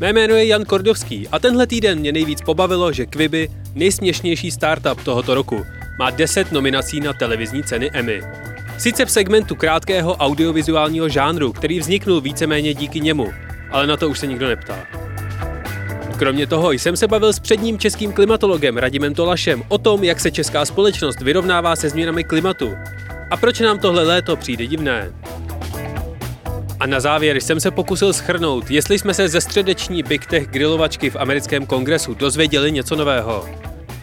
Mé jméno je Jan Kordovský a tenhle týden mě nejvíc pobavilo, že Quibi, nejsměšnější startup tohoto roku, má 10 nominací na televizní ceny Emmy. Sice v segmentu krátkého audiovizuálního žánru, který vzniknul víceméně díky němu, ale na to už se nikdo neptá. Kromě toho jsem se bavil s předním českým klimatologem Radimem Tolašem o tom, jak se česká společnost vyrovnává se změnami klimatu a proč nám tohle léto přijde divné. A na závěr jsem se pokusil schrnout, jestli jsme se ze středeční Big Tech grilovačky v americkém kongresu dozvěděli něco nového.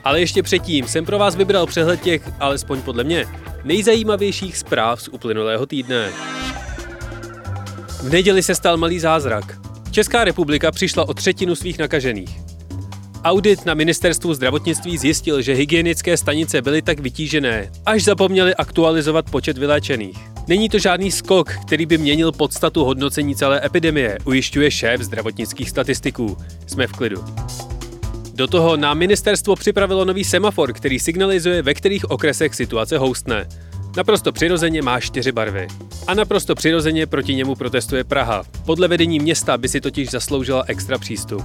Ale ještě předtím jsem pro vás vybral přehled těch, alespoň podle mě, nejzajímavějších zpráv z uplynulého týdne. V neděli se stal malý zázrak. Česká republika přišla o třetinu svých nakažených. Audit na ministerstvu zdravotnictví zjistil, že hygienické stanice byly tak vytížené, až zapomněli aktualizovat počet vyléčených. Není to žádný skok, který by měnil podstatu hodnocení celé epidemie, ujišťuje šéf zdravotnických statistiků. Jsme v klidu. Do toho na ministerstvo připravilo nový semafor, který signalizuje, ve kterých okresech situace houstne. Naprosto přirozeně má čtyři barvy. A naprosto přirozeně proti němu protestuje Praha. Podle vedení města by si totiž zasloužila extra přístup.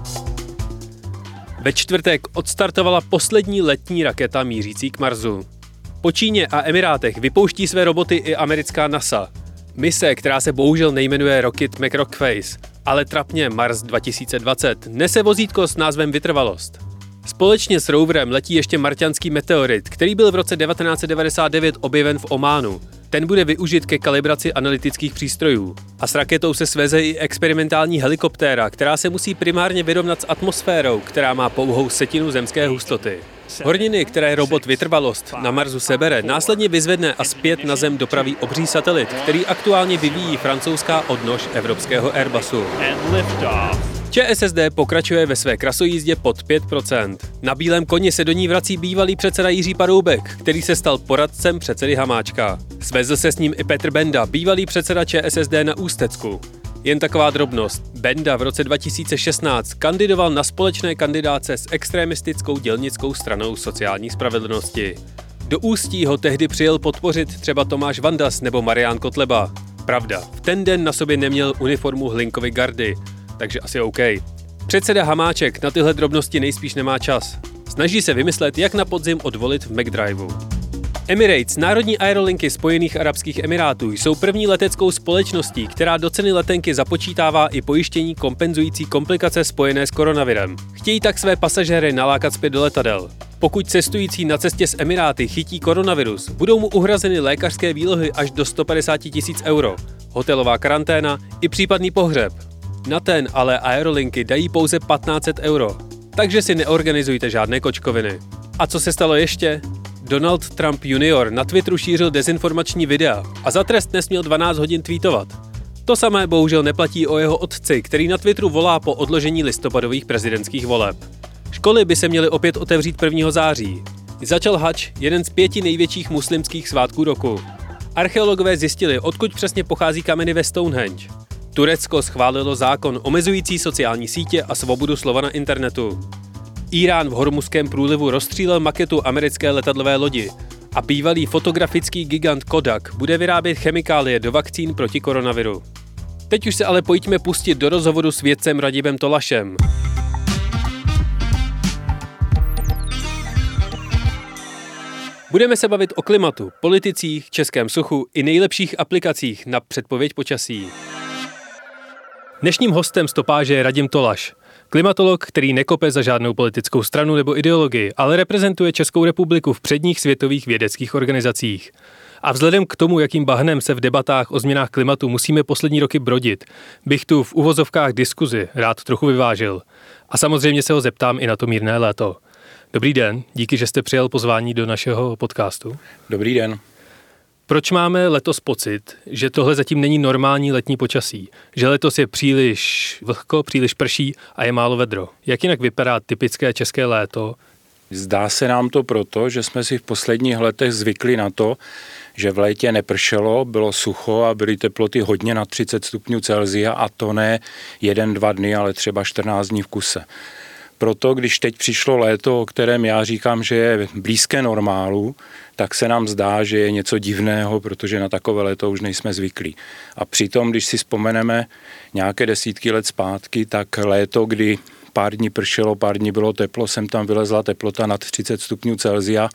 Ve čtvrtek odstartovala poslední letní raketa mířící k Marsu. Po Číně a Emirátech vypouští své roboty i americká NASA. Mise, která se bohužel nejmenuje Rocket McRockface, ale trapně Mars 2020, nese vozítko s názvem Vytrvalost. Společně s roverem letí ještě marťanský meteorit, který byl v roce 1999 objeven v Ománu. Ten bude využit ke kalibraci analytických přístrojů. A s raketou se sveze i experimentální helikoptéra, která se musí primárně vyrovnat s atmosférou, která má pouhou setinu zemské hustoty. Horniny, které robot Vytrvalost na Marsu sebere, následně vyzvedne a zpět na Zem dopraví obří satelit, který aktuálně vyvíjí francouzská odnož evropského Airbusu. ČSSD pokračuje ve své krasojízdě pod 5%. Na bílém koni se do ní vrací bývalý předseda Jiří Paroubek, který se stal poradcem předsedy Hamáčka. Svezl se s ním i Petr Benda, bývalý předseda ČSSD na Ústecku. Jen taková drobnost. Benda v roce 2016 kandidoval na společné kandidáce s extremistickou dělnickou stranou sociální spravedlnosti. Do Ústí ho tehdy přijel podpořit třeba Tomáš Vandas nebo Marián Kotleba. Pravda, v ten den na sobě neměl uniformu Hlinkovy gardy, takže asi OK. Předseda Hamáček na tyhle drobnosti nejspíš nemá čas. Snaží se vymyslet, jak na podzim odvolit v McDriveu. Emirates, národní aerolinky Spojených Arabských Emirátů, jsou první leteckou společností, která do ceny letenky započítává i pojištění kompenzující komplikace spojené s koronavirem. Chtějí tak své pasažéry nalákat zpět do letadel. Pokud cestující na cestě z Emiráty chytí koronavirus, budou mu uhrazeny lékařské výlohy až do 150 tisíc euro, hotelová karanténa i případný pohřeb. Na ten ale aerolinky dají pouze 1500 euro, takže si neorganizujte žádné kočkoviny. A co se stalo ještě? Donald Trump Jr. na Twitteru šířil dezinformační videa a za trest nesměl 12 hodin tweetovat. To samé bohužel neplatí o jeho otci, který na Twitteru volá po odložení listopadových prezidentských voleb. Školy by se měly opět otevřít 1. září. Začal hač, jeden z pěti největších muslimských svátků roku. Archeologové zjistili, odkud přesně pochází kameny ve Stonehenge. Turecko schválilo zákon omezující sociální sítě a svobodu slova na internetu. Irán v Hormuzském průlivu rozstřílel maketu americké letadlové lodi a bývalý fotografický gigant Kodak bude vyrábět chemikálie do vakcín proti koronaviru. Teď už se ale pojďme pustit do rozhovoru s vědcem Radibem Tolašem. Budeme se bavit o klimatu, politicích, českém suchu i nejlepších aplikacích na předpověď počasí. Dnešním hostem stopáže je Radim Tolaš, klimatolog, který nekope za žádnou politickou stranu nebo ideologii, ale reprezentuje Českou republiku v předních světových vědeckých organizacích. A vzhledem k tomu, jakým bahnem se v debatách o změnách klimatu musíme poslední roky brodit, bych tu v uvozovkách diskuzi rád trochu vyvážil. A samozřejmě se ho zeptám i na to mírné léto. Dobrý den, díky, že jste přijal pozvání do našeho podcastu. Dobrý den. Proč máme letos pocit, že tohle zatím není normální letní počasí? Že letos je příliš vlhko, příliš prší a je málo vedro. Jak jinak vypadá typické české léto? Zdá se nám to proto, že jsme si v posledních letech zvykli na to, že v létě nepršelo, bylo sucho a byly teploty hodně na 30 stupňů Celzia a to ne jeden, dva dny, ale třeba 14 dní v kuse. Proto, když teď přišlo léto, o kterém já říkám, že je blízké normálu, tak se nám zdá, že je něco divného, protože na takové léto už nejsme zvyklí. A přitom, když si vzpomeneme nějaké desítky let zpátky, tak léto, kdy pár dní pršelo, pár dní bylo teplo, sem tam vylezla teplota nad 30 stupňů Celzia,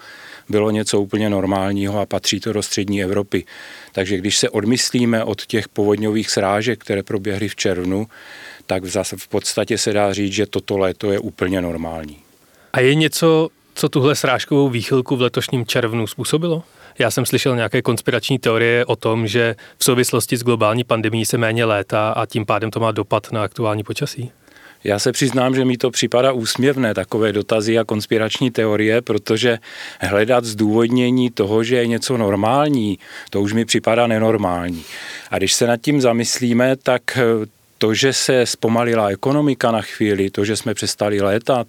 bylo něco úplně normálního a patří to do střední Evropy. Takže když se odmyslíme od těch povodňových srážek, které proběhly v červnu, tak zase v podstatě se dá říct, že toto léto je úplně normální. A je něco, co tuhle srážkovou výchylku v letošním červnu způsobilo? Já jsem slyšel nějaké konspirační teorie o tom, že v souvislosti s globální pandemí se méně létá a tím pádem to má dopad na aktuální počasí. Já se přiznám, že mi to připadá úsměvné, takové dotazy a konspirační teorie, protože hledat zdůvodnění toho, že je něco normální, to už mi připadá nenormální. A když se nad tím zamyslíme, tak to, že se zpomalila ekonomika na chvíli, to, že jsme přestali létat,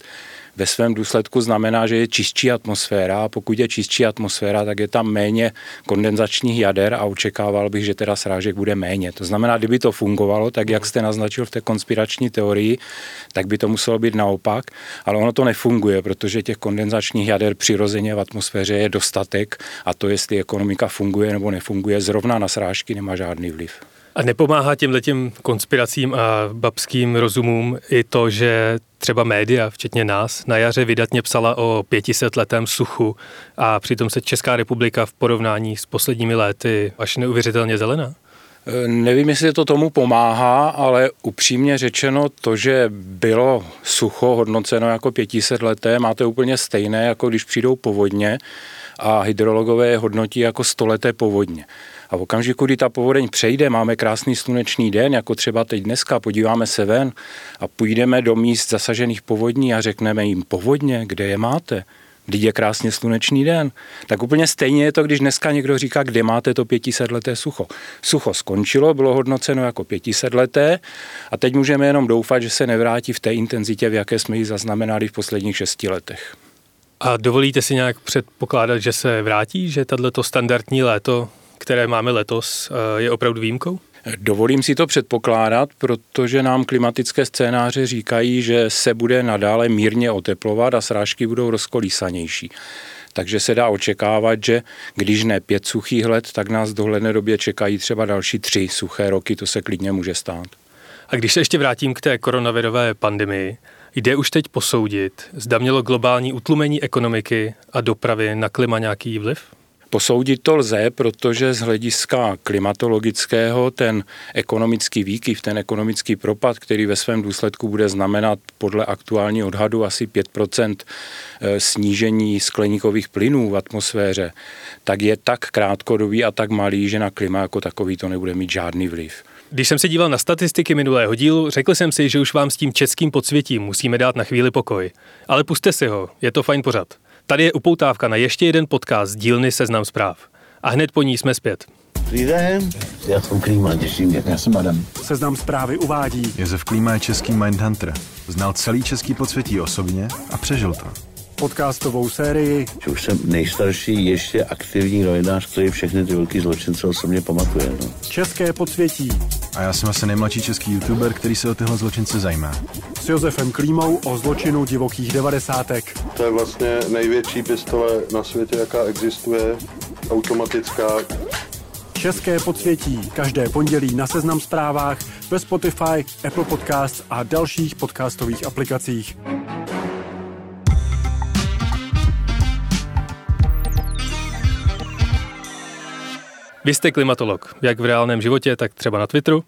ve svém důsledku znamená, že je čistší atmosféra a pokud je čistší atmosféra, tak je tam méně kondenzačních jader a očekával bych, že teda srážek bude méně. To znamená, kdyby to fungovalo, tak jak jste naznačil v té konspirační teorii, tak by to muselo být naopak, ale ono to nefunguje, protože těch kondenzačních jader přirozeně v atmosféře je dostatek a to, jestli ekonomika funguje nebo nefunguje, zrovna na srážky nemá žádný vliv. A nepomáhá těm letím konspiracím a babským rozumům i to, že třeba média, včetně nás, na jaře vydatně psala o 500 letém suchu a přitom se Česká republika v porovnání s posledními léty až neuvěřitelně zelená? E, nevím, jestli to tomu pomáhá, ale upřímně řečeno to, že bylo sucho hodnoceno jako 500 leté, máte úplně stejné, jako když přijdou povodně a hydrologové hodnotí jako stoleté povodně. A v okamžiku, kdy ta povodeň přejde, máme krásný slunečný den, jako třeba teď dneska, podíváme se ven a půjdeme do míst zasažených povodní a řekneme jim povodně, kde je máte? Když je krásně slunečný den. Tak úplně stejně je to, když dneska někdo říká, kde máte to 500 leté sucho. Sucho skončilo, bylo hodnoceno jako 500 leté a teď můžeme jenom doufat, že se nevrátí v té intenzitě, v jaké jsme ji zaznamenali v posledních šesti letech. A dovolíte si nějak předpokládat, že se vrátí, že tato standardní léto které máme letos, eh, je opravdu výjimkou? Dovolím si to předpokládat, protože nám klimatické scénáře říkají, že se bude nadále mírně oteplovat a srážky budou rozkolísanější. Takže se dá očekávat, že když ne pět suchých let, tak nás v dohledné době čekají třeba další tři suché roky, to se klidně může stát. A když se ještě vrátím k té koronavirové pandemii, jde už teď posoudit, zda mělo globální utlumení ekonomiky a dopravy na klima nějaký vliv? Posoudit to lze, protože z hlediska klimatologického ten ekonomický výkyv, ten ekonomický propad, který ve svém důsledku bude znamenat podle aktuální odhadu asi 5 eh, snížení skleníkových plynů v atmosféře, tak je tak krátkodobý a tak malý, že na klima jako takový to nebude mít žádný vliv. Když jsem se díval na statistiky minulého dílu, řekl jsem si, že už vám s tím českým podsvětím musíme dát na chvíli pokoj. Ale puste si ho, je to fajn pořad. Tady je upoutávka na ještě jeden podcast z dílny Seznam zpráv. A hned po ní jsme zpět. Dobrý den, já jsem Klíma, těším mě. Já jsem Adam. Seznam zprávy uvádí. Josef Klíma je český Mindhunter. Znal celý český podsvětí osobně a přežil to podcastovou sérii. Že už jsem nejstarší ještě aktivní novinář, který všechny ty velký zločince osobně pamatuje. No. České podsvětí. A já jsem asi nejmladší český youtuber, který se o tyhle zločince zajímá. S Josefem Klímou o zločinu divokých devadesátek. To je vlastně největší pistole na světě, jaká existuje, automatická. České podsvětí. Každé pondělí na Seznam zprávách, ve Spotify, Apple Podcast a dalších podcastových aplikacích. Vy jste klimatolog, jak v reálném životě, tak třeba na Twitteru.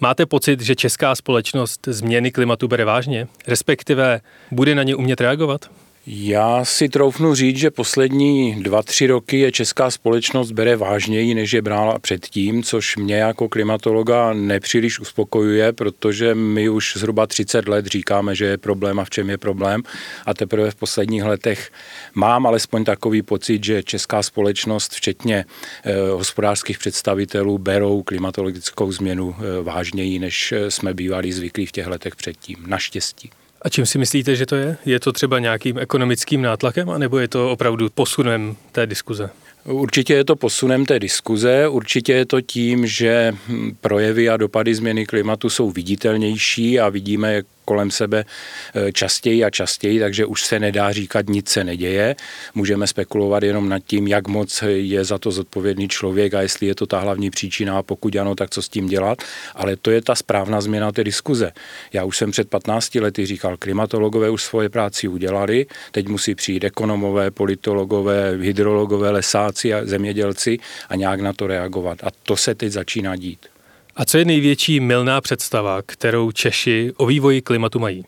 Máte pocit, že česká společnost změny klimatu bere vážně, respektive bude na ně umět reagovat? Já si troufnu říct, že poslední dva, tři roky je česká společnost bere vážněji, než je brála předtím, což mě jako klimatologa nepříliš uspokojuje, protože my už zhruba 30 let říkáme, že je problém a v čem je problém. A teprve v posledních letech mám alespoň takový pocit, že česká společnost, včetně eh, hospodářských představitelů, berou klimatologickou změnu eh, vážněji, než eh, jsme bývali zvyklí v těch letech předtím. Naštěstí. A čím si myslíte, že to je? Je to třeba nějakým ekonomickým nátlakem, anebo je to opravdu posunem té diskuze? Určitě je to posunem té diskuze, určitě je to tím, že projevy a dopady změny klimatu jsou viditelnější a vidíme, jak kolem sebe eh, častěji a častěji, takže už se nedá říkat, nic se neděje. Můžeme spekulovat jenom nad tím, jak moc je za to zodpovědný člověk a jestli je to ta hlavní příčina a pokud ano, tak co s tím dělat. Ale to je ta správná změna té diskuze. Já už jsem před 15 lety říkal, klimatologové už svoje práci udělali, teď musí přijít ekonomové, politologové, hydrologové, lesáci a zemědělci a nějak na to reagovat. A to se teď začíná dít. A co je největší milná představa, kterou Češi o vývoji klimatu mají?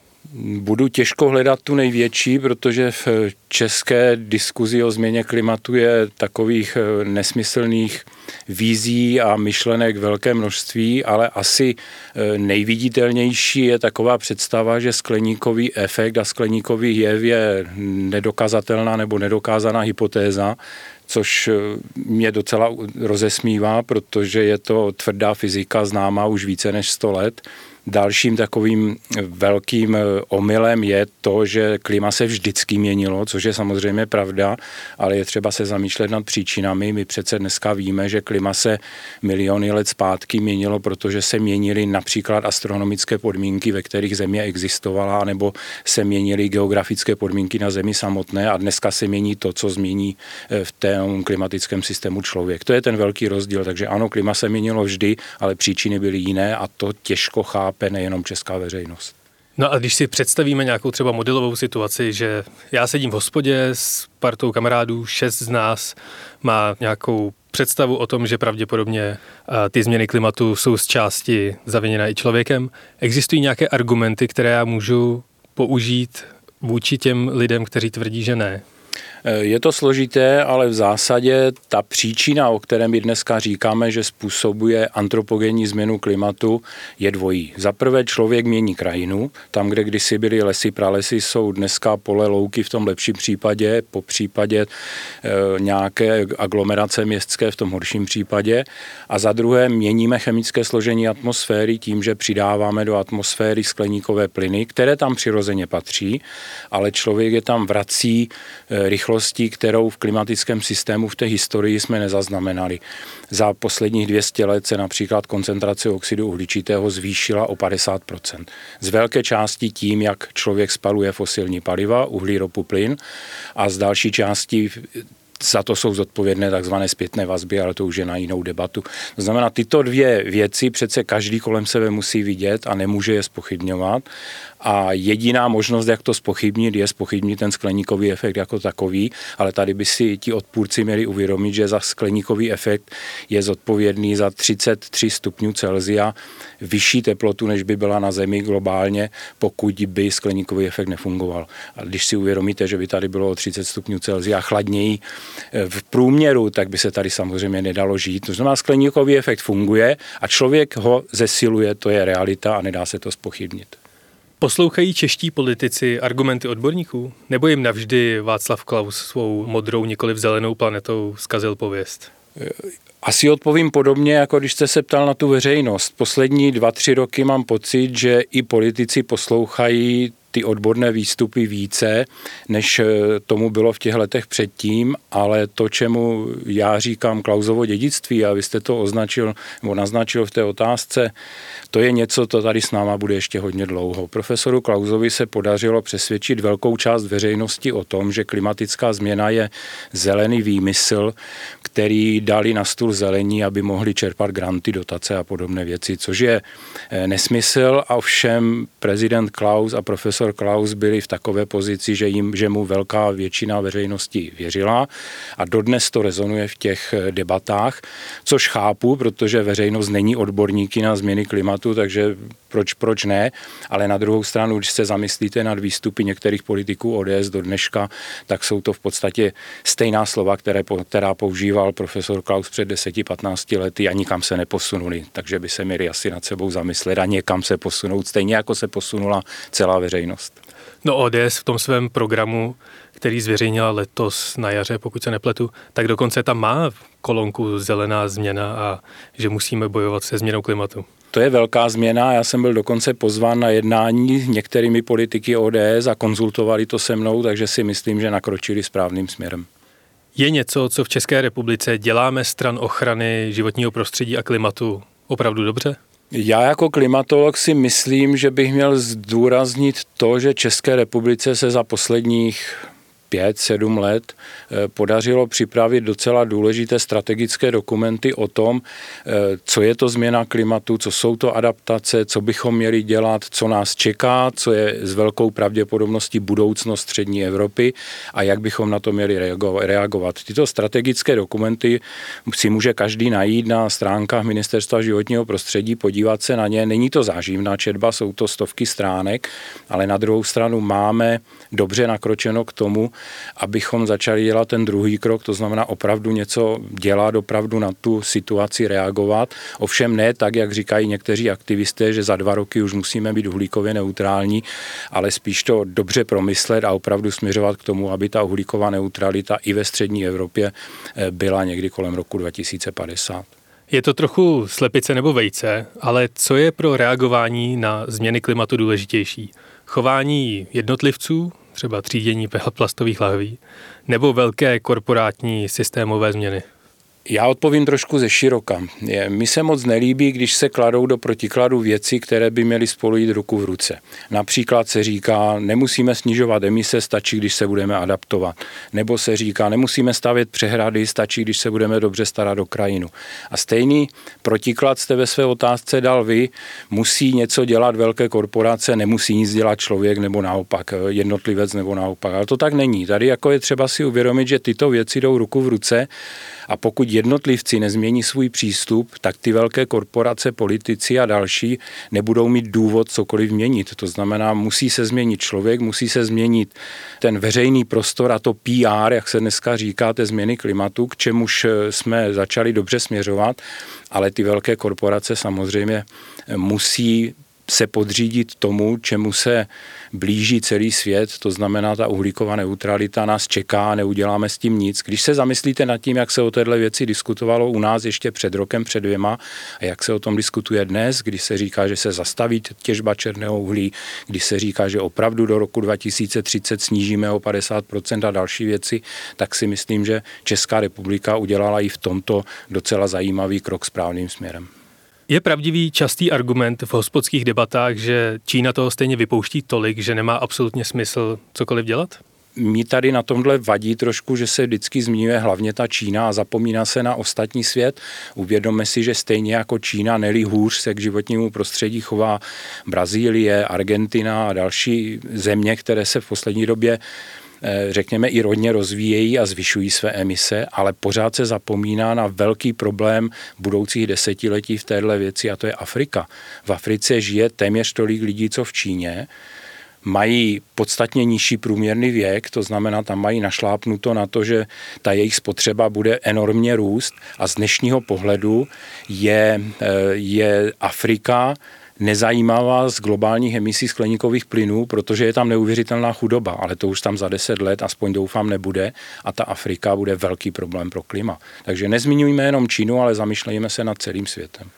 Budu těžko hledat tu největší, protože v české diskuzi o změně klimatu je takových eh, nesmyslných vízí a myšlenek velké množství, ale asi eh, nejviditelnější je taková představa, že skleníkový efekt a skleníkový jev je nedokazatelná nebo nedokázaná hypotéza, což eh, mě docela rozesmívá, protože je to tvrdá fyzika známá už více než 100 let Dalším takovým velkým eh, omylem je to, že klima se vždycky měnilo, což je samozřejmě pravda, ale je třeba se zamýšlet nad příčinami. My přece dneska víme, že klima se miliony let zpátky měnilo, protože se měnily například astronomické podmínky, ve kterých Země existovala, nebo se měnily geografické podmínky na Zemi samotné a dneska se mění to, co změní eh, v tom klimatickém systému člověk. To je ten velký rozdíl. Takže ano, klima se měnilo vždy, ale příčiny byly jiné a to těžko chápat chápe nejenom česká veřejnost. No a když si představíme nějakou třeba modelovou situaci, že já sedím v hospodě s partou kamarádů, šest z nás má nějakou představu o tom, že pravděpodobně ty změny klimatu jsou z části zaviněné i člověkem. Existují nějaké argumenty, které já můžu použít vůči těm lidem, kteří tvrdí, že ne? Je to složité, ale v zásadě ta příčina, o které my dneska říkáme, že způsobuje antropogenní změnu klimatu, je dvojí. Za prvé člověk mění krajinu. Tam, kde kdysi byly lesy, pralesy, jsou dneska pole, louky v tom lepším případě, po případě e, nějaké aglomerace městské v tom horším případě. A za druhé měníme chemické složení atmosféry tím, že přidáváme do atmosféry skleníkové plyny, které tam přirozeně patří, ale člověk je tam vrací e, rychle rychlostí, kterou v klimatickém systému v té historii jsme nezaznamenali. Za posledních 200 let se například koncentrace oxidu uhličitého zvýšila o 50% Z velké části tím, jak člověk spaluje fosilní paliva, uhlí, ropu, plyn a z další části za to jsou zodpovědné takzvané zpětné vazby, ale to už je na jinou debatu. To znamená, tyto dvě věci přece každý kolem sebe musí vidět a nemůže je spochybňovat. A jediná možnost, jak to spochybnit, je spochybnit ten skleníkový efekt jako takový, ale tady by si ti odpůrci měli uvědomit, že za skleníkový efekt je zodpovědný za 33 stupňů Celzia vyšší teplotu, než by byla na Zemi globálně, pokud by skleníkový efekt nefungoval. A když si uvědomíte, že by tady bylo o 30 stupňů Celzia chladněji v průměru, tak by se tady samozřejmě nedalo žít. To znamená, skleníkový efekt funguje a člověk ho zesiluje, to je realita a nedá se to spochybnit. Poslouchají čeští politici argumenty odborníků? Nebo jim navždy Václav Klaus svou modrou, nikoli zelenou planetou zkazil pověst? Asi odpovím podobně, jako když jste se ptal na tu veřejnost. Poslední dva, tři roky mám pocit, že i politici poslouchají ty odborné výstupy více, než eh, tomu bylo v těch letech předtím, ale to, čemu já říkám Klausovo dědictví, a vy jste to označil nebo naznačil v té otázce, to je něco, to tady s náma bude ještě hodně dlouho. Profesoru Klausovi se podařilo přesvědčit velkou část veřejnosti o tom, že klimatická změna je zelený výmysl, který dali na stůl zelení, aby mohli čerpat granty, dotace a podobné věci, což je eh, nesmysl a všem prezident Klaus a profesor profesor Klaus byli v takové pozici, že, jim, že mu velká většina veřejnosti věřila a dodnes to rezonuje v těch debatách, což chápu, protože veřejnost není odborníky na změny klimatu, takže proč, proč ne, ale na druhou stranu, když se zamyslíte nad výstupy některých politiků ODS do dneška, tak jsou to v podstatě stejná slova, které, která používal profesor Klaus před 10-15 lety a nikam se neposunuli, takže by se měli asi nad sebou zamyslet a někam se posunout, stejně jako se posunula celá veřejnost. No ODS v tom svém programu, který zveřejnila letos na jaře, pokud se nepletu, tak dokonce tam má kolonku zelená změna a že musíme bojovat se změnou klimatu. To je velká změna. Já jsem byl dokonce pozván na jednání některými politiky ODS a konzultovali to se mnou, takže si myslím, že nakročili správným směrem. Je něco, co v České republice děláme stran ochrany životního prostředí a klimatu opravdu dobře? Já jako klimatolog si myslím, že bych měl zdůraznit to, že České republice se za posledních pět, sedm let eh, podařilo připravit docela důležité strategické dokumenty o tom, eh, co je to změna klimatu, co jsou to adaptace, co bychom měli dělat, co nás čeká, co je s velkou pravděpodobností budoucnost střední Evropy a jak bychom na to měli reagovat. Tyto strategické dokumenty si může každý najít na stránkách Ministerstva životního prostředí, podívat se na ně. Není to záživná četba, jsou to stovky stránek, ale na druhou stranu máme dobře nakročeno k tomu, abychom začali dělat ten druhý krok, to znamená opravdu něco dělat, opravdu na tu situaci reagovat. Ovšem ne tak, jak říkají někteří aktivisté, že za dva roky už musíme být uhlíkově neutrální, ale spíš to dobře promyslet a opravdu směřovat k tomu, aby ta uhlíková neutralita i ve střední Evropě eh, byla někdy kolem roku 2050. Je to trochu slepice nebo vejce, ale co je pro reagování na změny klimatu důležitější? Chování jednotlivců třeba třídění plastových lahví, nebo velké korporátní systémové změny? Já odpovím trošku ze široka. Mi se moc nelíbí, když se kladou do protikladu věci, které by měly spolu jít ruku v ruce. Například se říká, nemusíme snižovat emise, stačí, když se budeme adaptovat. Nebo se říká, nemusíme stavět přehrady, stačí, když se budeme dobře starat o krajinu. A stejný protiklad jste ve své otázce dal vy, musí něco dělat velké korporace, nemusí nic dělat člověk nebo naopak, jednotlivec nebo naopak. Ale to tak není. Tady jako je třeba si uvědomit, že tyto věci jdou ruku v ruce a pokud jednotlivci nezmění svůj přístup, tak ty velké korporace, politici a další nebudou mít důvod cokoliv měnit. To znamená, musí se změnit člověk, musí se změnit ten veřejný prostor a to PR, jak se dneska říká, té změny klimatu, k čemuž jsme začali dobře směřovat, ale ty velké korporace samozřejmě musí se podřídit tomu, čemu se blíží celý svět, to znamená ta uhlíková neutralita nás čeká, neuděláme s tím nic. Když se zamyslíte nad tím, jak se o téhle věci diskutovalo u nás ještě před rokem, před dvěma a jak se o tom diskutuje dnes, když se říká, že se zastaví těžba černého uhlí, když se říká, že opravdu do roku 2030 snížíme o 50% a další věci, tak si myslím, že Česká republika udělala i v tomto docela zajímavý krok správným směrem. Je pravdivý častý argument v hospodských debatách, že Čína toho stejně vypouští tolik, že nemá absolutně smysl cokoliv dělat? Mí tady na tomhle vadí trošku, že se vždycky zmiňuje hlavně ta Čína a zapomíná se na ostatní svět. Uvědomme si, že stejně jako Čína, neli hůř se k životnímu prostředí chová Brazílie, Argentina a další země, které se v poslední době řekněme, i rodně rozvíjejí a zvyšují své emise, ale pořád se zapomíná na velký problém budoucích desetiletí v téhle věci a to je Afrika. V Africe žije téměř tolik lidí, co v Číně, mají podstatně nižší průměrný věk, to znamená, tam mají našlápnuto na to, že ta jejich spotřeba bude enormně růst a z dnešního pohledu je, eh, je Afrika nezajímavá z globálních emisí skleníkových plynů, protože je tam neuvěřitelná chudoba, ale to už tam za deset let, aspoň doufám, nebude a ta Afrika bude velký problém pro klima. Takže nezmiňujme jenom Čínu, ale zamýšlejme se nad celým světem.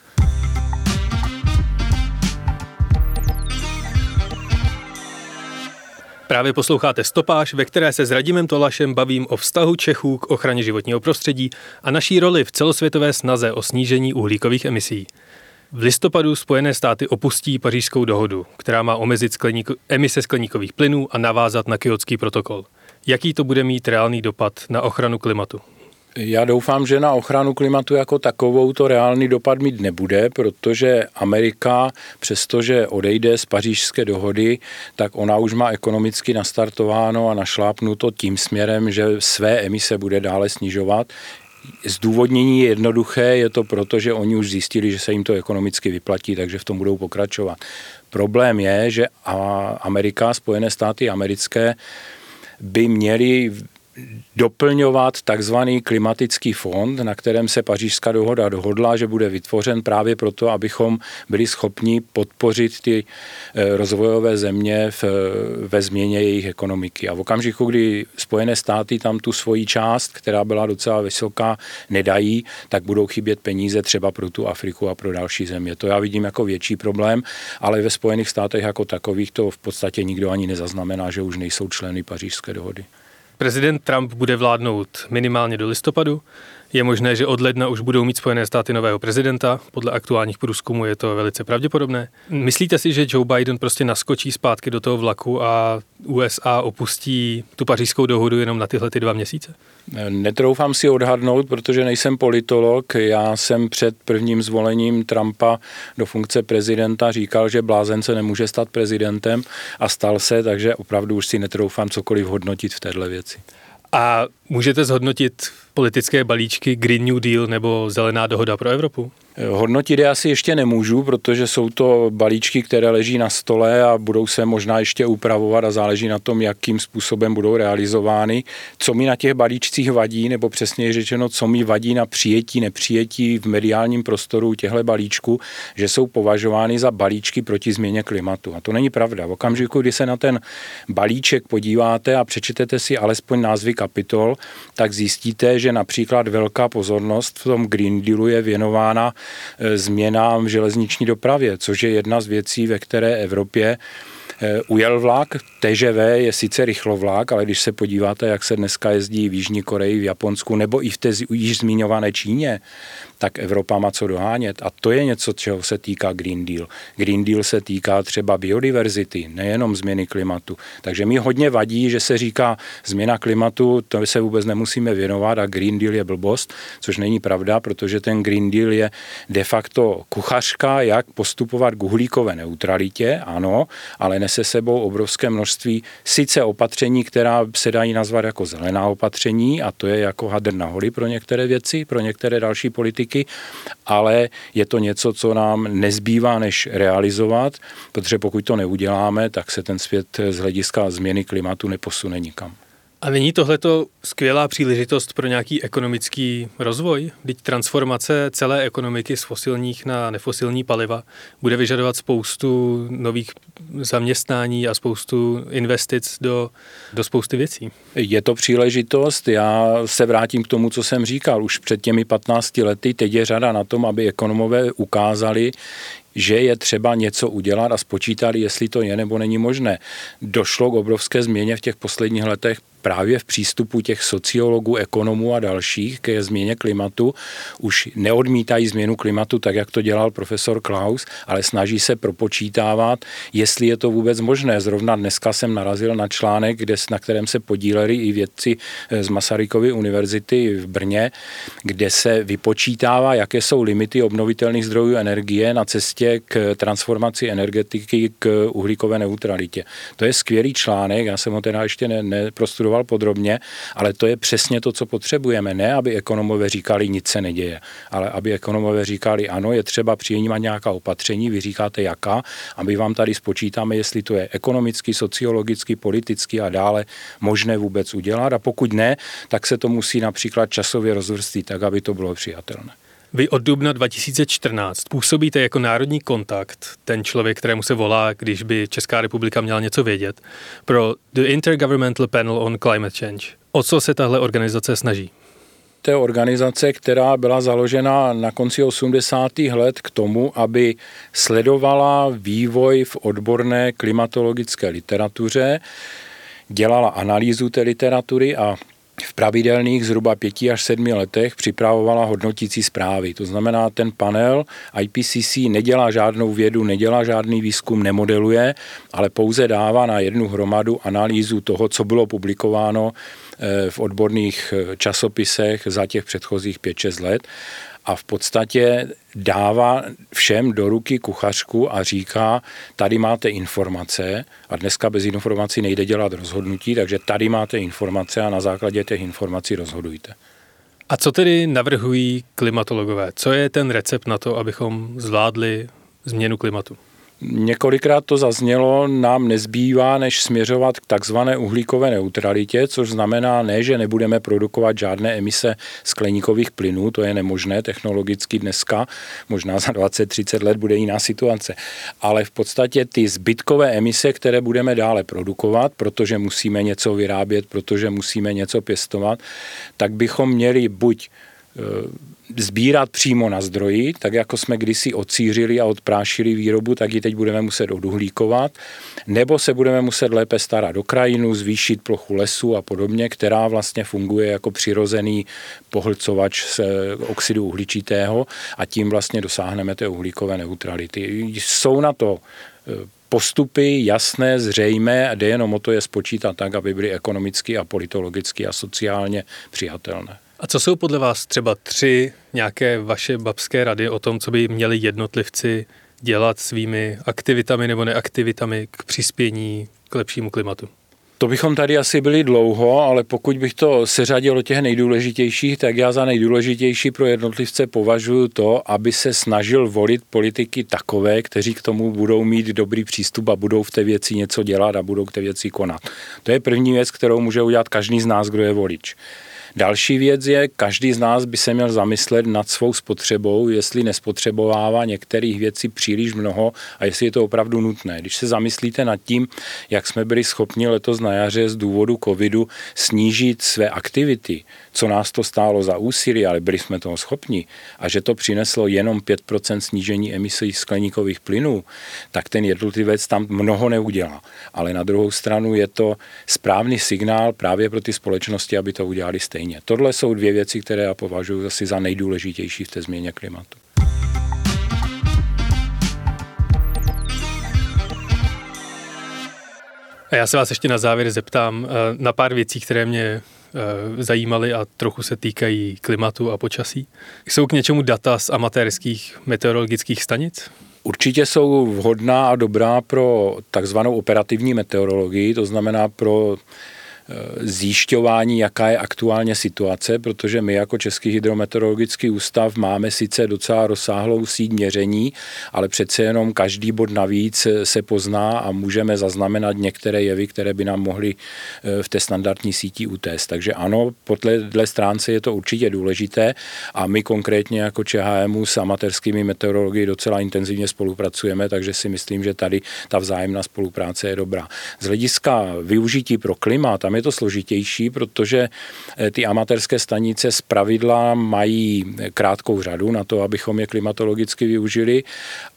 Právě posloucháte Stopáž, ve které se s Radimem Tolašem bavím o vztahu Čechů k ochraně životního prostředí a naší roli v celosvětové snaze o snížení uhlíkových emisí. V listopadu Spojené státy opustí pařížskou dohodu, která má omezit skleníko, emise skleníkových plynů a navázat na kyotský protokol. Jaký to bude mít reálný dopad na ochranu klimatu? Já doufám, že na ochranu klimatu jako takovou to reálný dopad mít nebude, protože Amerika, přestože odejde z pařížské dohody, tak ona už má ekonomicky nastartováno a našlápnuto tím směrem, že své emise bude dále snižovat. Zdůvodnění je jednoduché, je to proto, že oni už zjistili, že se jim to ekonomicky vyplatí, takže v tom budou pokračovat. Problém je, že Amerika, Spojené státy americké by měly doplňovat takzvaný klimatický fond, na kterém se pařížská dohoda dohodla, že bude vytvořen právě proto, abychom byli schopni podpořit ty eh, rozvojové země v, ve změně jejich ekonomiky. A v okamžiku, kdy Spojené státy tam tu svoji část, která byla docela vysoká, nedají, tak budou chybět peníze třeba pro tu Afriku a pro další země. To já vidím jako větší problém, ale ve Spojených státech jako takových to v podstatě nikdo ani nezaznamená, že už nejsou členy pařížské dohody. Prezident Trump bude vládnout minimálně do listopadu. Je možné, že od ledna už budou mít Spojené státy nového prezidenta. Podle aktuálních průzkumů je to velice pravděpodobné. Myslíte si, že Joe Biden prostě naskočí zpátky do toho vlaku a USA opustí tu pařížskou dohodu jenom na tyhle ty dva měsíce? Netroufám si odhadnout, protože nejsem politolog. Já jsem před prvním zvolením Trumpa do funkce prezidenta říkal, že blázen se nemůže stát prezidentem a stal se, takže opravdu už si netroufám cokoliv hodnotit v této věci. A můžete zhodnotit politické balíčky Green New Deal nebo Zelená dohoda pro Evropu? Hodnotit je asi ještě nemůžu, protože jsou to balíčky, které leží na stole a budou se možná ještě upravovat a záleží na tom, jakým způsobem budou realizovány. Co mi na těch balíčcích vadí, nebo přesně řečeno, co mi vadí na přijetí, nepřijetí v mediálním prostoru těchto balíčků, že jsou považovány za balíčky proti změně klimatu. A to není pravda. V okamžiku, kdy se na ten balíček podíváte a přečtete si alespoň názvy kapitol, tak zjistíte, že například velká pozornost v tom Green Dealu je věnována změnám v železniční dopravě, což je jedna z věcí, ve které Evropě e, ujel vlak. TŽV je sice rychlovlák, ale když se podíváte, jak se dneska jezdí v Jižní Koreji, v Japonsku nebo i v té již zmiňované Číně, tak Evropa má co dohánět. A to je něco, čeho se týká Green Deal. Green Deal se týká třeba biodiverzity, nejenom změny klimatu. Takže mi hodně vadí, že se říká změna klimatu, to se vůbec nemusíme věnovat a Green Deal je blbost, což není pravda, protože ten Green Deal je de facto kuchařka, jak postupovat k uhlíkové neutralitě, ano, ale nese sebou obrovské množství sice opatření, která se dají nazvat jako zelená opatření, a to je jako hadr na holi pro některé věci, pro některé další politiky, ale je to něco, co nám nezbývá, než realizovat, protože pokud to neuděláme, tak se ten svět z hlediska změny klimatu neposune nikam. A není tohleto skvělá příležitost pro nějaký ekonomický rozvoj? Teď transformace celé ekonomiky z fosilních na nefosilní paliva bude vyžadovat spoustu nových zaměstnání a spoustu investic do, do spousty věcí. Je to příležitost. Já se vrátím k tomu, co jsem říkal. Už před těmi 15 lety teď je řada na tom, aby ekonomové ukázali, že je třeba něco udělat a spočítali, jestli to je nebo není možné. Došlo k obrovské změně v těch posledních letech právě v přístupu těch sociologů, ekonomů a dalších ke změně klimatu už neodmítají změnu klimatu tak, jak to dělal profesor Klaus, ale snaží se propočítávat, jestli je to vůbec možné. Zrovna dneska jsem narazil na článek, kde, na kterém se podíleli i vědci z Masarykovy univerzity v Brně, kde se vypočítává, jaké jsou limity obnovitelných zdrojů energie na cestě k transformaci energetiky k uhlíkové neutralitě. To je skvělý článek, já jsem ho teda ještě ne, neprostudoval vysvětloval podrobně, ale to je přesně to, co potřebujeme. Ne, aby ekonomové říkali, nic se neděje, ale aby ekonomové říkali, ano, je třeba přijímat nějaká opatření, vy říkáte jaká, a my vám tady spočítáme, jestli to je ekonomicky, sociologicky, politicky a dále možné vůbec udělat. A pokud ne, tak se to musí například časově rozvrstit tak, aby to bylo přijatelné. Vy od dubna 2014 působíte jako národní kontakt, ten člověk, kterému se volá, když by Česká republika měla něco vědět, pro The Intergovernmental Panel on Climate Change. O co se tahle organizace snaží? To je organizace, která byla založena na konci 80. let k tomu, aby sledovala vývoj v odborné klimatologické literatuře, dělala analýzu té literatury a pravidelných zhruba pěti až sedmi letech připravovala hodnotící zprávy. To znamená, ten panel IPCC nedělá žádnou vědu, nedělá žádný výzkum, nemodeluje, ale pouze dává na jednu hromadu analýzu toho, co bylo publikováno eh, v odborných eh, časopisech za těch předchozích 5-6 let a v podstatě dává všem do ruky kuchařku a říká, tady máte informace a dneska bez informací nejde dělat rozhodnutí, takže tady máte informace a na základě těch informací rozhodujte. A co tedy navrhují klimatologové? Co je ten recept na to, abychom zvládli změnu klimatu? Několikrát to zaznělo, nám nezbývá, než směřovat k takzvané uhlíkové neutralitě, což znamená ne, že nebudeme produkovat žádné emise skleníkových plynů, to je nemožné technologicky dneska, možná za 20-30 let bude jiná situace, ale v podstatě ty zbytkové emise, které budeme dále produkovat, protože musíme něco vyrábět, protože musíme něco pěstovat, tak bychom měli buď e, sbírat přímo na zdroji, tak jako jsme kdysi odsířili a odprášili výrobu, tak ji teď budeme muset oduhlíkovat, nebo se budeme muset lépe starat o krajinu, zvýšit plochu lesu a podobně, která vlastně funguje jako přirozený pohlcovač z eh, oxidu uhličitého a tím vlastně dosáhneme té uhlíkové neutrality. Jsou na to eh, postupy jasné, zřejmé a jde jenom o to je spočítat tak, aby byly ekonomicky a politologicky a sociálně přijatelné. A co jsou podle vás třeba tři nějaké vaše babské rady o tom, co by měli jednotlivci dělat svými aktivitami nebo neaktivitami k přispění k lepšímu klimatu? To bychom tady asi byli dlouho, ale pokud bych to seřadil do těch nejdůležitějších, tak já za nejdůležitější pro jednotlivce považuji to, aby se snažil volit politiky takové, kteří k tomu budou mít dobrý přístup a budou v té věci něco dělat a budou k té věci konat. To je první věc, kterou může udělat každý z nás, kdo je volič. Další věc je, každý z nás by se měl zamyslet nad svou spotřebou, jestli nespotřebovává některých věcí příliš mnoho a jestli je to opravdu nutné. Když se zamyslíte nad tím, jak jsme byli schopni letos na jaře z důvodu covidu snížit své aktivity, co nás to stálo za úsilí, ale byli jsme toho schopni a že to přineslo jenom 5% snížení emisí skleníkových plynů, tak ten jednotlivec tam mnoho neudělá. Ale na druhou stranu je to správný signál právě pro ty společnosti, aby to udělali stejně. Tohle jsou dvě věci, které já považuji asi za nejdůležitější v té změně klimatu. A já se vás ještě na závěr zeptám eh, na pár věcí, které mě Eh, zajímaly a trochu se týkají klimatu a počasí. Jsou k něčemu data z amatérských meteorologických stanic? Určitě jsou vhodná a dobrá pro takzvanou operativní meteorologii, to znamená pro zjišťování, jaká je aktuálně situace, protože my jako Český hydrometeorologický ústav máme sice docela rozsáhlou síť měření, ale přece jenom každý bod navíc se pozná a můžeme zaznamenat některé jevy, které by nám mohly eh, v té standardní síti utéct. Takže ano, po této stránce je to určitě důležité a my konkrétně jako ČHMu s amatérskými meteorology docela intenzivně spolupracujeme, takže si myslím, že tady ta vzájemná spolupráce je dobrá. Z hlediska využití pro klima, tam je to složitější, protože eh, ty amatérské stanice z pravidla mají krátkou řadu na to, abychom je klimatologicky využili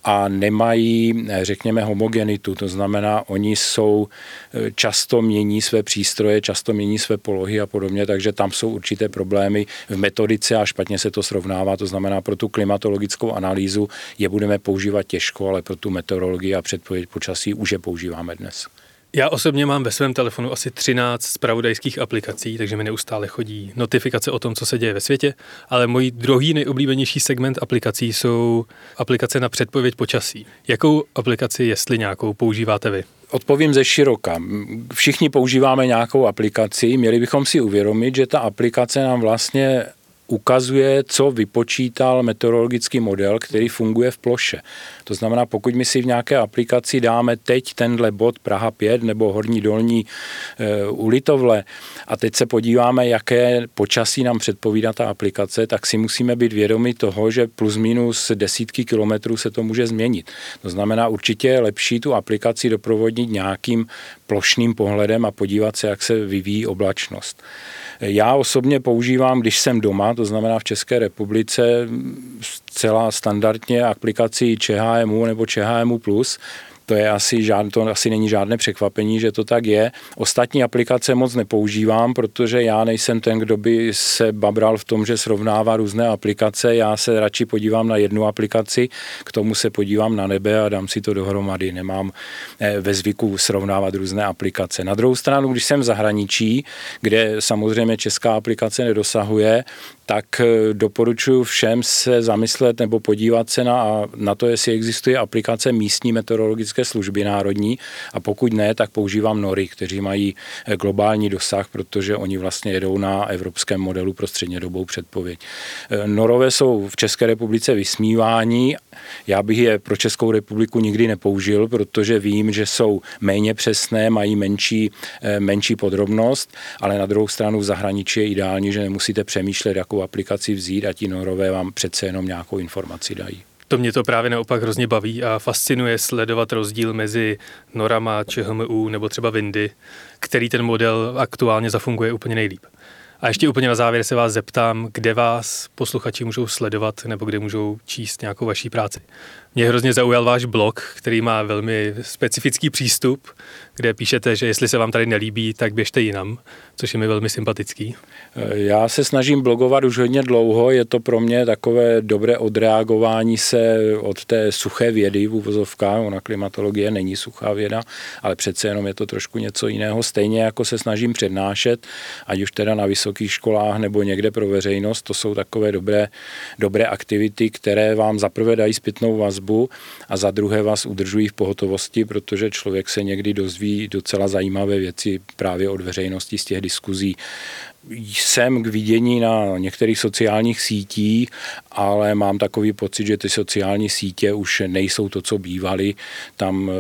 a nemají, eh, řekněme, homogenitu. To znamená, oni jsou, eh, často mění své přístroje, často mění své polohy a podobně, takže tam jsou určité problémy v metodice a špatně se to srovnává. To znamená, pro tu klimatologickou analýzu je budeme používat těžko, ale pro tu meteorologii a předpověď počasí už je používáme dnes. Já osobně mám ve svém telefonu asi 13 spravodajských aplikací, takže mi neustále chodí notifikace o tom, co se děje ve světě, ale můj druhý nejoblíbenější segment aplikací jsou aplikace na předpověď počasí. Jakou aplikaci, jestli nějakou, používáte vy? Odpovím ze široka. Všichni používáme nějakou aplikaci, měli bychom si uvědomit, že ta aplikace nám vlastně ukazuje, co vypočítal meteorologický model, který funguje v ploše. To znamená, pokud my si v nějaké aplikaci dáme teď tenhle bod Praha 5 nebo Horní dolní e, u Litovle a teď se podíváme, jaké počasí nám předpovídá ta aplikace, tak si musíme být vědomi toho, že plus minus desítky kilometrů se to může změnit. To znamená, určitě je lepší tu aplikaci doprovodnit nějakým plošným pohledem a podívat se, jak se vyvíjí oblačnost. Já osobně používám, když jsem doma, to znamená v České republice, zcela standardně aplikaci ČHMU nebo ČHMU+, To je asi žád, to asi není žádné překvapení, že to tak je. Ostatní aplikace moc nepoužívám, protože já nejsem ten, kdo by se babral v tom, že srovnává různé aplikace. Já se radši podívám na jednu aplikaci, k tomu se podívám na nebe a dám si to dohromady. Nemám eh, ve zvyku srovnávat různé aplikace. Na druhou stranu, když jsem v zahraničí, kde samozřejmě česká aplikace nedosahuje, tak eh, doporučuji všem se zamyslet nebo podívat se na, na to, jestli existuje aplikace místní meteorologické služby národní a pokud ne, tak používám NORY, kteří mají eh, globální dosah, protože oni vlastně jedou na evropském modelu pro střednědobou předpověď. Eh, Norové jsou v České republice vysmívání, já bych je pro Českou republiku nikdy nepoužil, protože vím, že jsou méně přesné, mají menší, menší podrobnost, ale na druhou stranu v zahraničí je ideální, že nemusíte přemýšlet, jako jakou aplikaci vzít a ti norové vám přece jenom nějakou informaci dají. To mě to právě naopak hrozně baví a fascinuje sledovat rozdíl mezi norama, ČHMU nebo třeba Windy, který ten model aktuálně zafunguje úplně nejlíp. A ještě úplně na závěr se vás zeptám, kde vás posluchači můžou sledovat nebo kde můžou číst nějakou vaší práci. Mě hrozně zaujal váš blog, který má velmi specifický přístup, kde píšete, že jestli se vám tady nelíbí, tak běžte jinam, což je mi velmi sympatický. Já se snažím blogovat už hodně dlouho, je to pro mě takové dobré odreagování se od té suché vědy v uvozovkách, ona klimatologie není suchá věda, ale přece jenom je to trošku něco jiného, stejně jako se snažím přednášet, ať už teda na vysokých školách nebo někde pro veřejnost, to jsou takové dobré, dobré aktivity, které vám zaprvé dají zpětnou vazbu a za druhé vás udržují v pohotovosti, protože člověk se někdy dozví docela zajímavé věci právě od veřejnosti z těch diskuzí jsem k vidění na některých sociálních sítích, ale mám takový pocit, že ty sociální sítě už nejsou to, co bývaly. Tam e,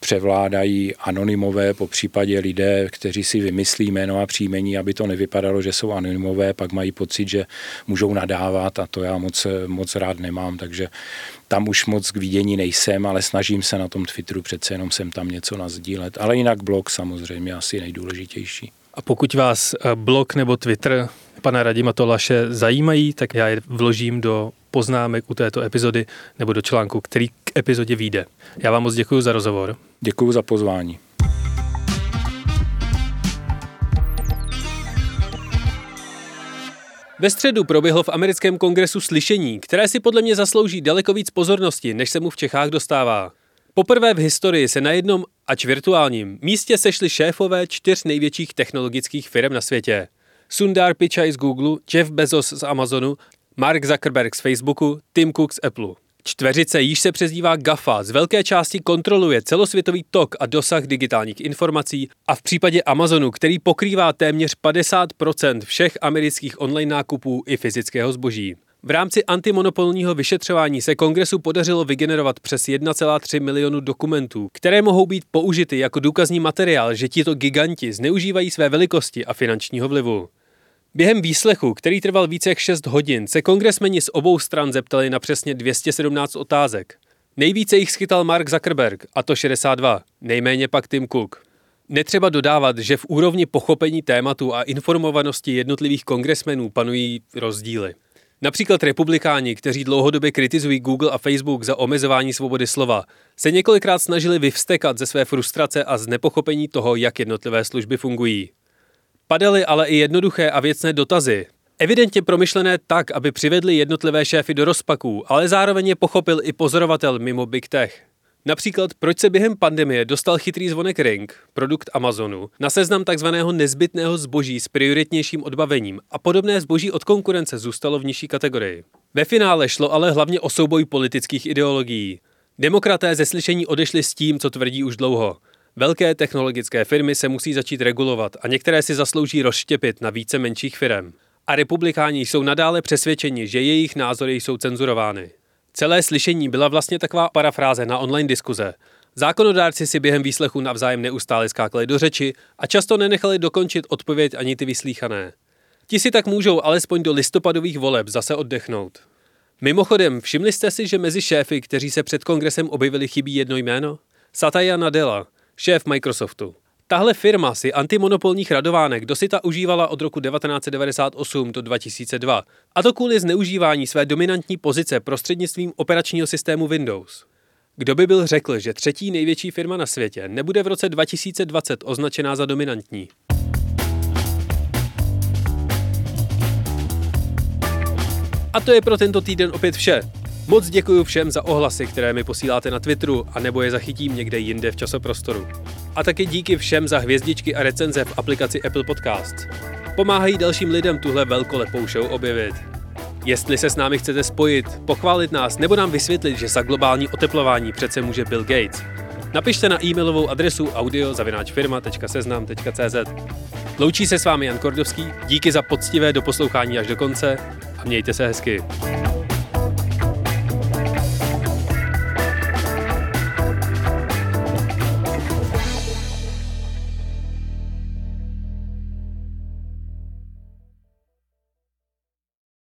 převládají anonymové, po případě lidé, kteří si vymyslí jméno a příjmení, aby to nevypadalo, že jsou anonymové, pak mají pocit, že můžou nadávat a to já moc, moc rád nemám, takže tam už moc k vidění nejsem, ale snažím se na tom Twitteru přece jenom sem tam něco nazdílet. Ale jinak blog samozřejmě asi nejdůležitější. A pokud vás eh, blog nebo Twitter pana Radima Tolaše zajímají, tak já je vložím do poznámek u této epizody nebo do článku, který k epizodě vyjde. Já vám moc děkuji za rozhovor. Děkuji za pozvání. Ve středu proběhlo v americkém kongresu slyšení, které si podle mě zaslouží daleko víc pozornosti, než se mu v Čechách dostává. Poprvé v historii se na jednom, ač virtuálním, místě sešli šéfové čtyř největších technologických firm na světě. Sundar Pichai z Google, Jeff Bezos z Amazonu, Mark Zuckerberg z Facebooku, Tim Cook z Apple. Čtveřice již se přezdívá GAFA, z velké části kontroluje celosvětový tok a dosah digitálních informací a v případě Amazonu, který pokrývá téměř 50% všech amerických online nákupů i fyzického zboží. V rámci antimonopolního vyšetřování se kongresu podařilo vygenerovat přes 1,3 milionu dokumentů, které mohou být použity jako důkazní materiál, že tito giganti zneužívají své velikosti a finančního vlivu. Během výslechu, který trval více jak 6 hodin, se kongresmeni z obou stran zeptali na přesně 217 otázek. Nejvíce jich schytal Mark Zuckerberg, a to 62, nejméně pak Tim Cook. Netřeba dodávat, že v úrovni pochopení tématu a informovanosti jednotlivých kongresmenů panují rozdíly. Například republikáni, kteří dlouhodobě kritizují Google a Facebook za omezování svobody slova, se několikrát snažili vyvstekat ze své frustrace a z nepochopení toho, jak jednotlivé služby fungují. Padaly ale i jednoduché a věcné dotazy, evidentně promyšlené tak, aby přivedli jednotlivé šéfy do rozpaků, ale zároveň je pochopil i pozorovatel mimo Big Tech. Například, proč se během pandemie dostal chytrý zvonek Ring, produkt Amazonu, na seznam takzvaného nezbytného zboží s prioritnějším odbavením a podobné zboží od konkurence zůstalo v nižší kategorii. Ve finále šlo ale hlavně o souboj politických ideologií. Demokraté ze slyšení odešli s tím, co tvrdí už dlouho. Velké technologické firmy se musí začít regulovat a některé si zaslouží rozštěpit na více menších firm. A republikáni jsou nadále přesvědčeni, že jejich názory jsou cenzurovány. Celé slyšení byla vlastně taková parafráze na online diskuze. Zákonodárci si během výslechu navzájem neustále skákali do řeči a často nenechali dokončit odpověď ani ty vyslíchané. Ti si tak můžou alespoň do listopadových voleb zase oddechnout. Mimochodem, všimli jste si, že mezi šéfy, kteří se před kongresem objevili, chybí jedno jméno? Satya Nadella, šéf Microsoftu. Tahle firma si antimonopolních radovánek dosita užívala od roku 1998 do 2002, a to kvůli zneužívání své dominantní pozice prostřednictvím operačního systému Windows. Kdo by byl řekl, že třetí největší firma na světě nebude v roce 2020 označená za dominantní? A to je pro tento týden opět vše. Moc děkuji všem za ohlasy, které mi posíláte na Twitteru a nebo je zachytím někde jinde v časoprostoru. A taky díky všem za hvězdičky a recenze v aplikaci Apple Podcasts. Pomáhají dalším lidem tuhle velkolepou show objevit. Jestli se s námi chcete spojit, pochválit nás nebo nám vysvětlit, že za globální oteplování přece může Bill Gates, napište na e-mailovou adresu audio.firma.seznam.cz Loučí se s vámi Jan Kordovský, díky za poctivé doposlouchání až do konce a mějte se hezky.